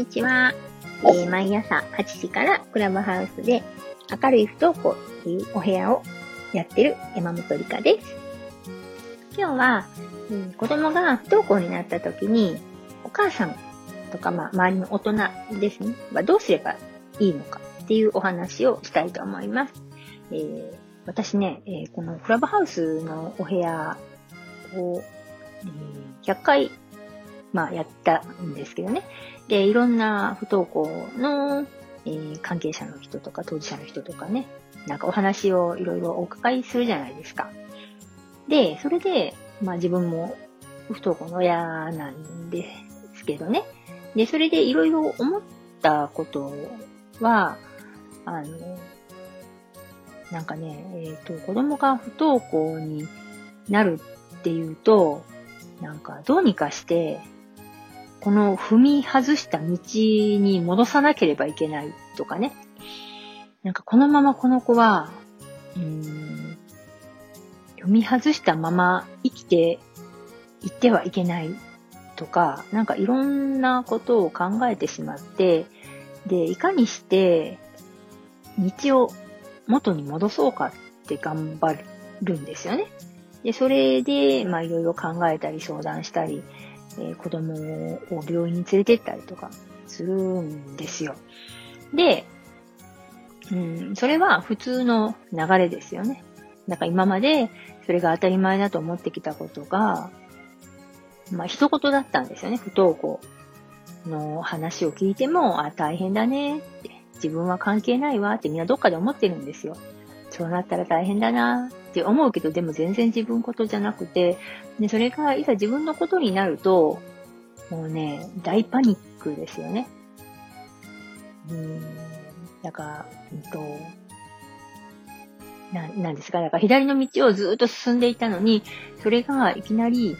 にちは。えー、毎朝8時からクラブハウスで明るい不登校っていうお部屋をやってる山本理香です。今日は、うん、子供が不登校になった時にお母さんとか、まあ、周りの大人ですね、はどうすればいいのかっていうお話をしたいと思います。えー、私ね、えー、このクラブハウスのお部屋を、えー、100回まあ、やったんですけどね。で、いろんな不登校の、えー、関係者の人とか当事者の人とかね、なんかお話をいろいろお伺いするじゃないですか。で、それで、まあ自分も不登校の親なんですけどね。で、それでいろいろ思ったことは、あの、なんかね、えっ、ー、と、子供が不登校になるっていうと、なんかどうにかしてこの踏み外した道に戻さなければいけないとかね。なんかこのままこの子は、うん、読み外したまま生きていってはいけないとか、なんかいろんなことを考えてしまって、で、いかにして道を元に戻そうかって頑張るんですよね。で、それで、まあいろいろ考えたり相談したり、えー、子供を病院に連れてったりとかするんですよ。で、うん、それは普通の流れですよね。なんか今までそれが当たり前だと思ってきたことが、まあ一言だったんですよね。不登校の話を聞いても、あ、大変だねって、自分は関係ないわってみんなどっかで思ってるんですよ。そうなったら大変だなって思うけど、でも全然自分ことじゃなくて、で、それがいざ自分のことになると、もうね、大パニックですよね。うん、だから、うんと、な、なんですか、だから左の道をずっと進んでいたのに、それがいきなり、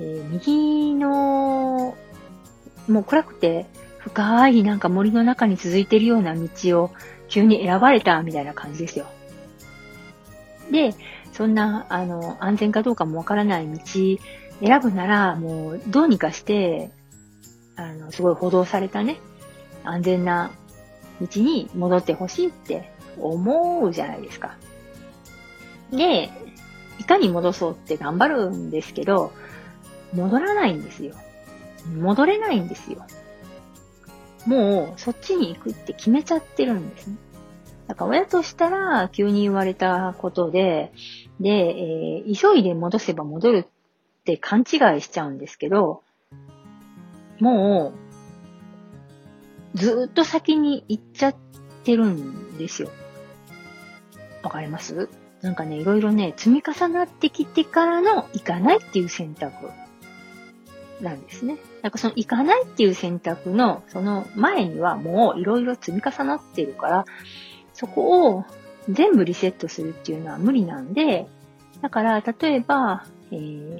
えー、右の、もう暗くて深いなんか森の中に続いてるような道を急に選ばれたみたいな感じですよ。で、そんな、あの、安全かどうかもわからない道選ぶなら、もう、どうにかして、あの、すごい補導されたね、安全な道に戻ってほしいって思うじゃないですか。で、いかに戻そうって頑張るんですけど、戻らないんですよ。戻れないんですよ。もう、そっちに行くって決めちゃってるんですね。だか親としたら急に言われたことで、で、えー、急いで戻せば戻るって勘違いしちゃうんですけど、もう、ずっと先に行っちゃってるんですよ。わかります？なんかね、いろいろね、積み重なってきてからの行かないっていう選択なんですね。なんかその行かないっていう選択のその前にはもういろいろ積み重なってるから、そこを全部リセットするっていうのは無理なんで、だから、例えば、えー、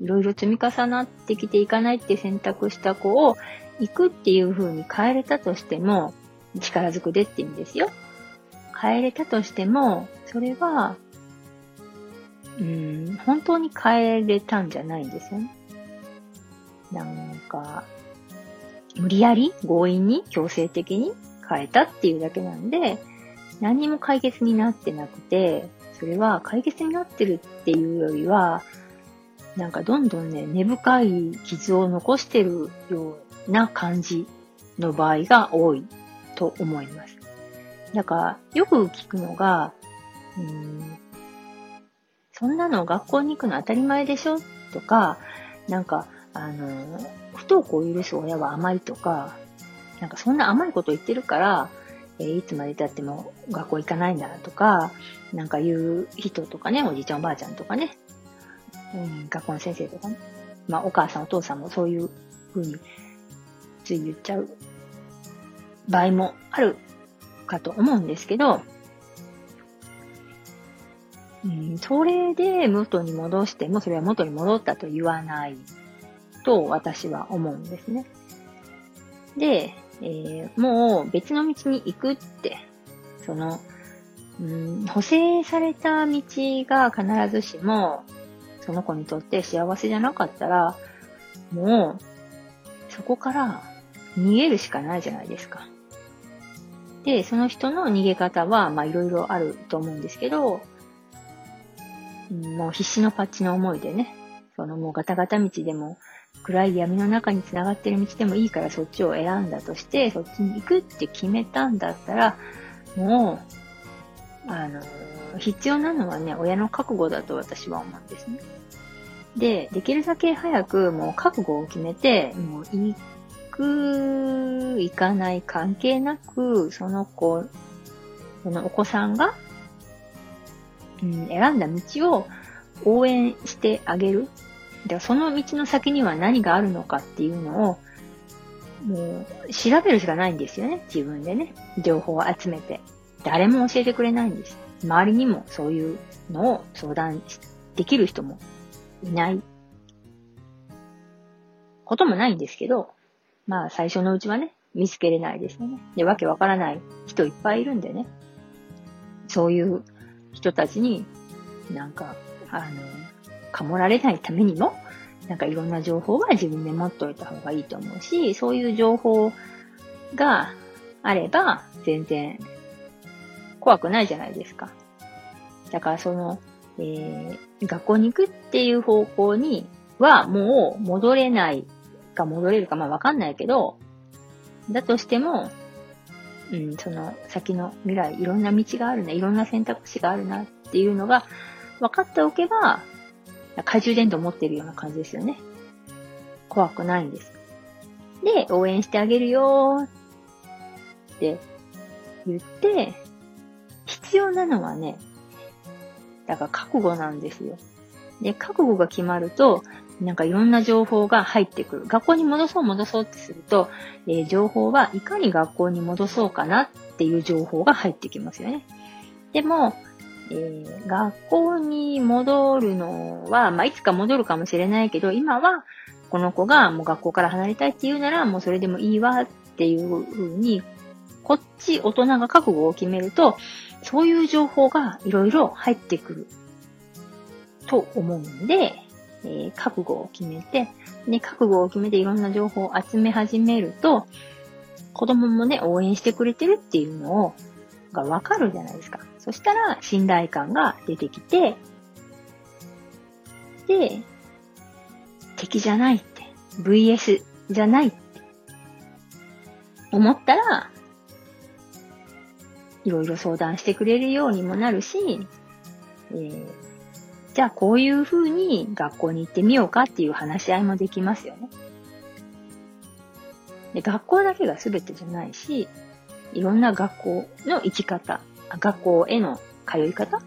いろいろ積み重なってきていかないって選択した子を行くっていう風に変えれたとしても、力ずくでって意味ですよ。変えれたとしても、それは、うん、本当に変えれたんじゃないんですよね。なんか、無理やり強引に強制的に変えたっていうだけなんで、何にも解決になってなくて、それは解決になってるっていうよりは、なんかどんどんね、根深い傷を残してるような感じの場合が多いと思います。だから、よく聞くのが、うん、そんなの学校に行くの当たり前でしょとか、なんか、あの、不登校を許す親は甘いとか、なんかそんな甘いこと言ってるから、えー、いつまで経っても学校行かないんだとか、なんか言う人とかね、おじいちゃんおばあちゃんとかね、うん、学校の先生とかね、まあお母さんお父さんもそういう風につい言っちゃう場合もあるかと思うんですけど、うん、それで元に戻しても、それは元に戻ったと言わないと私は思うんですね。で、えー、もう別の道に行くって、その、うん、補正された道が必ずしも、その子にとって幸せじゃなかったら、もう、そこから逃げるしかないじゃないですか。で、その人の逃げ方は、まあいろいろあると思うんですけど、もう必死のパッチの思いでね、そのもうガタガタ道でも、暗い闇の中に繋がってる道でもいいからそっちを選んだとして、そっちに行くって決めたんだったら、もう、あの、必要なのはね、親の覚悟だと私は思うんですね。で、できるだけ早くもう覚悟を決めて、もう行く、行かない関係なく、その子、そのお子さんが、うん、選んだ道を応援してあげる。でその道の先には何があるのかっていうのを、もう調べるしかないんですよね。自分でね。情報を集めて。誰も教えてくれないんです。周りにもそういうのを相談できる人もいないこともないんですけど、まあ最初のうちはね、見つけれないですよね。で、わけわからない人いっぱいいるんでね。そういう人たちになんか、あの、かもられないためにも、なんかいろんな情報は自分で持っておいた方がいいと思うし、そういう情報があれば、全然怖くないじゃないですか。だからその、えー、学校に行くっていう方向にはもう戻れないか戻れるかまあわかんないけど、だとしても、うん、その先の未来、いろんな道があるな、いろんな選択肢があるなっていうのが分かっておけば、懐中電灯持ってるような感じですよね。怖くないんです。で、応援してあげるよって言って、必要なのはね、だから覚悟なんですよ。で、覚悟が決まると、なんかいろんな情報が入ってくる。学校に戻そう戻そうってすると、えー、情報はいかに学校に戻そうかなっていう情報が入ってきますよね。でも、えー、学校に戻るのは、まあ、いつか戻るかもしれないけど、今はこの子がもう学校から離れたいって言うなら、もうそれでもいいわっていうふうに、こっち大人が覚悟を決めると、そういう情報がいろいろ入ってくると思うんで、えー、覚悟を決めて、で、覚悟を決めていろんな情報を集め始めると、子供もね、応援してくれてるっていうのを、がわかるじゃないですか。そしたら、信頼感が出てきて、で、敵じゃないって、VS じゃないって思ったら、いろいろ相談してくれるようにもなるし、えー、じゃあこういうふうに学校に行ってみようかっていう話し合いもできますよね。で学校だけが全てじゃないし、いろんな学校の行き方、学校への通い方？っ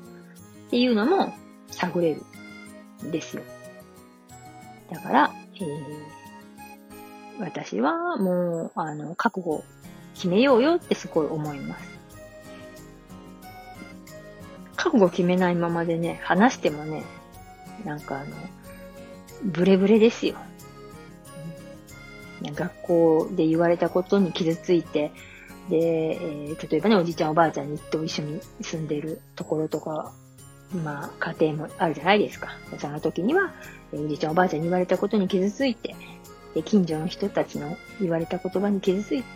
ていうのも探れるんですよ。だから、えー、私はもう、あの、覚悟決めようよってすごい思います。覚悟決めないままでね、話してもね、なんかあの、ブレブレですよ。学校で言われたことに傷ついて、で、えー、例えばね、おじいちゃんおばあちゃんにと一緒に住んでるところとか、まあ、家庭もあるじゃないですか。その時には、おじいちゃんおばあちゃんに言われたことに傷ついて、で、近所の人たちの言われた言葉に傷ついて、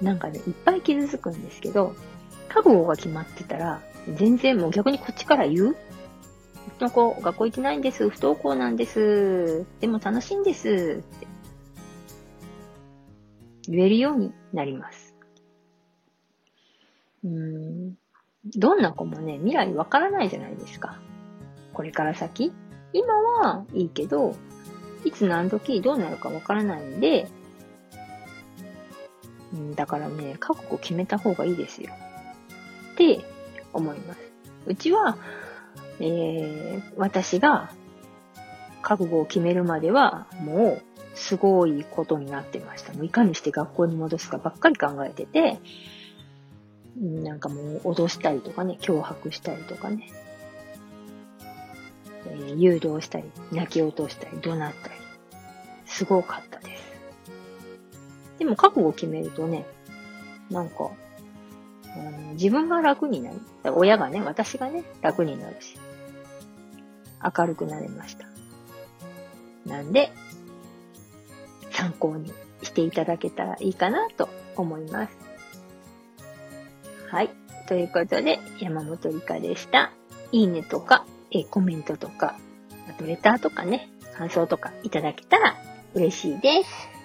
なんかね、いっぱい傷つくんですけど、覚悟が決まってたら、全然もう逆にこっちから言ううちの子、学校行ってないんです。不登校なんです。でも楽しいんです。って言えるようになります。うん。どんな子もね、未来わからないじゃないですか。これから先今はいいけど、いつ何時どうなるかわからないんで、うん、だからね、覚悟決めた方がいいですよ。って思います。うちは、えー、私が覚悟を決めるまでは、もう、すごいことになってました。もういかにして学校に戻すかばっかり考えてて、なんかもう脅したりとかね、脅迫したりとかね、えー、誘導したり、泣き落としたり、怒鳴ったり、すごかったです。でも覚悟を決めるとね、なんか、自分が楽になる。親がね、私がね、楽になるし。明るくなれました。なんで、参考にしていただけたらいいかなと思います。はい。ということで、山本理香でした。いいねとか、えコメントとか、あとレターとかね、感想とかいただけたら嬉しいです。